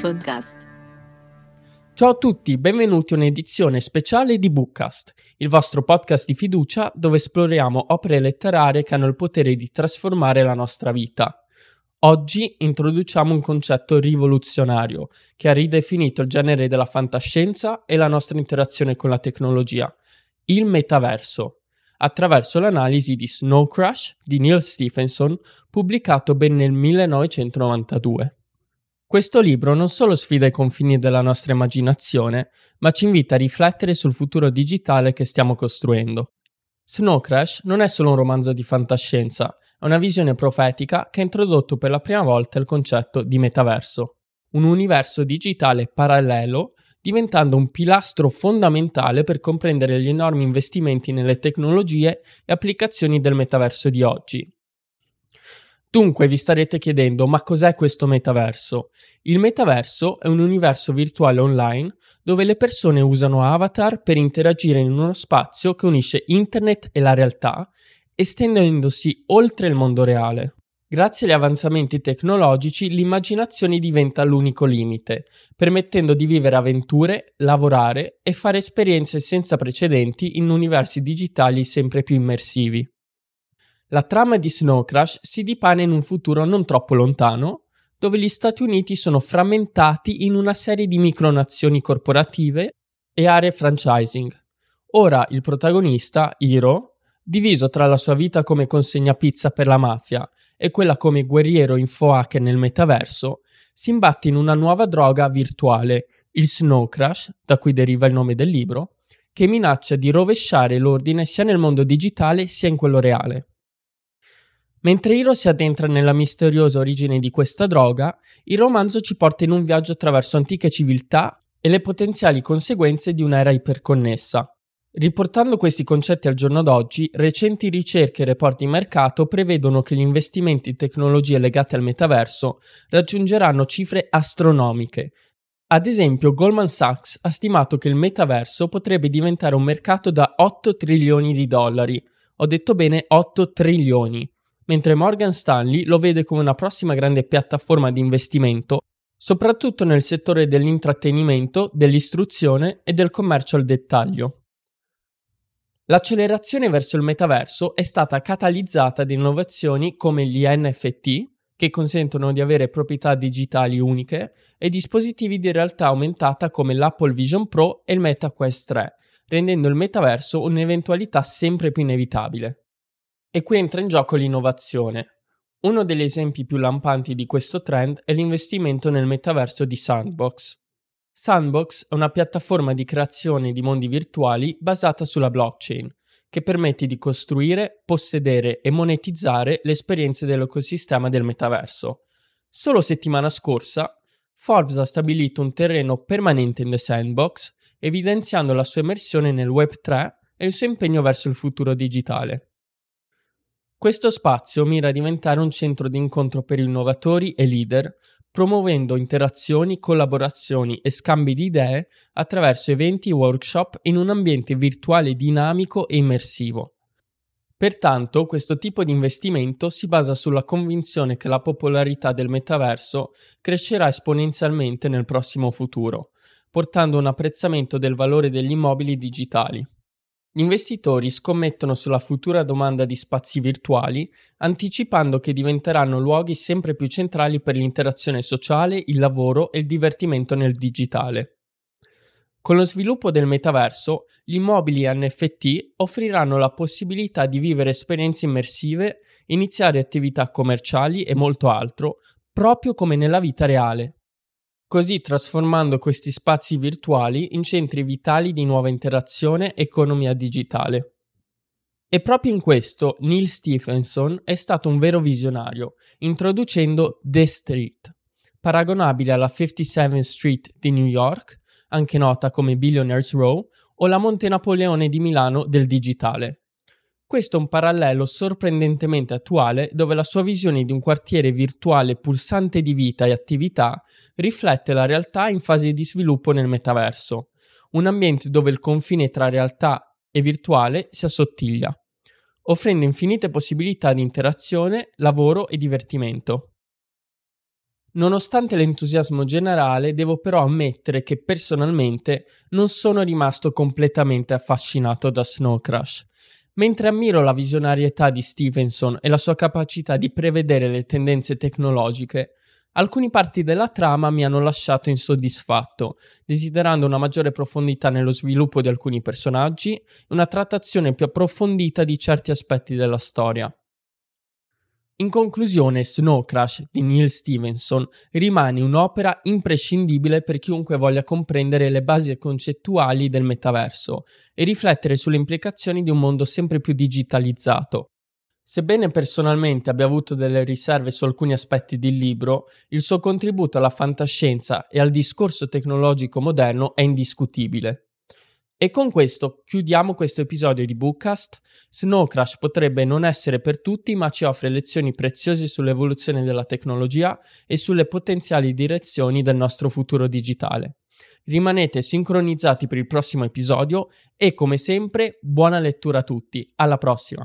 Podcast. Ciao a tutti, benvenuti a un'edizione speciale di Bookcast, il vostro podcast di fiducia dove esploriamo opere letterarie che hanno il potere di trasformare la nostra vita. Oggi introduciamo un concetto rivoluzionario che ha ridefinito il genere della fantascienza e la nostra interazione con la tecnologia, il metaverso, attraverso l'analisi di Snow Crash di Neil Stephenson, pubblicato ben nel 1992. Questo libro non solo sfida i confini della nostra immaginazione, ma ci invita a riflettere sul futuro digitale che stiamo costruendo. Snow Crash non è solo un romanzo di fantascienza, è una visione profetica che ha introdotto per la prima volta il concetto di metaverso, un universo digitale parallelo diventando un pilastro fondamentale per comprendere gli enormi investimenti nelle tecnologie e applicazioni del metaverso di oggi. Dunque vi starete chiedendo, ma cos'è questo metaverso? Il metaverso è un universo virtuale online dove le persone usano avatar per interagire in uno spazio che unisce internet e la realtà, estendendosi oltre il mondo reale. Grazie agli avanzamenti tecnologici l'immaginazione diventa l'unico limite, permettendo di vivere avventure, lavorare e fare esperienze senza precedenti in universi digitali sempre più immersivi. La trama di Snow Crash si dipana in un futuro non troppo lontano, dove gli Stati Uniti sono frammentati in una serie di micronazioni corporative e aree franchising. Ora il protagonista, Hiro, diviso tra la sua vita come consegna pizza per la mafia e quella come guerriero info hacker nel metaverso, si imbatte in una nuova droga virtuale, il Snow Crash, da cui deriva il nome del libro, che minaccia di rovesciare l'ordine sia nel mondo digitale sia in quello reale. Mentre Hiro si addentra nella misteriosa origine di questa droga, il romanzo ci porta in un viaggio attraverso antiche civiltà e le potenziali conseguenze di un'era iperconnessa. Riportando questi concetti al giorno d'oggi, recenti ricerche e report di mercato prevedono che gli investimenti in tecnologie legate al metaverso raggiungeranno cifre astronomiche. Ad esempio, Goldman Sachs ha stimato che il metaverso potrebbe diventare un mercato da 8 trilioni di dollari. Ho detto bene 8 trilioni mentre Morgan Stanley lo vede come una prossima grande piattaforma di investimento, soprattutto nel settore dell'intrattenimento, dell'istruzione e del commercio al dettaglio. L'accelerazione verso il metaverso è stata catalizzata da innovazioni come gli NFT, che consentono di avere proprietà digitali uniche, e dispositivi di realtà aumentata come l'Apple Vision Pro e il Meta Quest 3, rendendo il metaverso un'eventualità sempre più inevitabile. E qui entra in gioco l'innovazione. Uno degli esempi più lampanti di questo trend è l'investimento nel metaverso di Sandbox. Sandbox è una piattaforma di creazione di mondi virtuali basata sulla blockchain, che permette di costruire, possedere e monetizzare le esperienze dell'ecosistema del metaverso. Solo settimana scorsa, Forbes ha stabilito un terreno permanente in The Sandbox, evidenziando la sua immersione nel Web3 e il suo impegno verso il futuro digitale. Questo spazio mira a diventare un centro di incontro per innovatori e leader, promuovendo interazioni, collaborazioni e scambi di idee attraverso eventi e workshop in un ambiente virtuale dinamico e immersivo. Pertanto, questo tipo di investimento si basa sulla convinzione che la popolarità del metaverso crescerà esponenzialmente nel prossimo futuro, portando un apprezzamento del valore degli immobili digitali. Gli investitori scommettono sulla futura domanda di spazi virtuali, anticipando che diventeranno luoghi sempre più centrali per l'interazione sociale, il lavoro e il divertimento nel digitale. Con lo sviluppo del metaverso, gli immobili NFT offriranno la possibilità di vivere esperienze immersive, iniziare attività commerciali e molto altro, proprio come nella vita reale così trasformando questi spazi virtuali in centri vitali di nuova interazione e economia digitale. E proprio in questo Neil Stephenson è stato un vero visionario, introducendo The Street, paragonabile alla 57th Street di New York, anche nota come Billionaires Row, o la Monte Napoleone di Milano del digitale. Questo è un parallelo sorprendentemente attuale dove la sua visione di un quartiere virtuale pulsante di vita e attività riflette la realtà in fase di sviluppo nel metaverso, un ambiente dove il confine tra realtà e virtuale si assottiglia, offrendo infinite possibilità di interazione, lavoro e divertimento. Nonostante l'entusiasmo generale, devo però ammettere che personalmente non sono rimasto completamente affascinato da Snow Crash. Mentre ammiro la visionarietà di Stevenson e la sua capacità di prevedere le tendenze tecnologiche, alcune parti della trama mi hanno lasciato insoddisfatto, desiderando una maggiore profondità nello sviluppo di alcuni personaggi e una trattazione più approfondita di certi aspetti della storia. In conclusione, Snow Crash di Neil Stevenson rimane un'opera imprescindibile per chiunque voglia comprendere le basi concettuali del metaverso e riflettere sulle implicazioni di un mondo sempre più digitalizzato. Sebbene personalmente abbia avuto delle riserve su alcuni aspetti del libro, il suo contributo alla fantascienza e al discorso tecnologico moderno è indiscutibile. E con questo chiudiamo questo episodio di Bookcast. Snow Crash potrebbe non essere per tutti, ma ci offre lezioni preziose sull'evoluzione della tecnologia e sulle potenziali direzioni del nostro futuro digitale. Rimanete sincronizzati per il prossimo episodio e come sempre buona lettura a tutti. Alla prossima!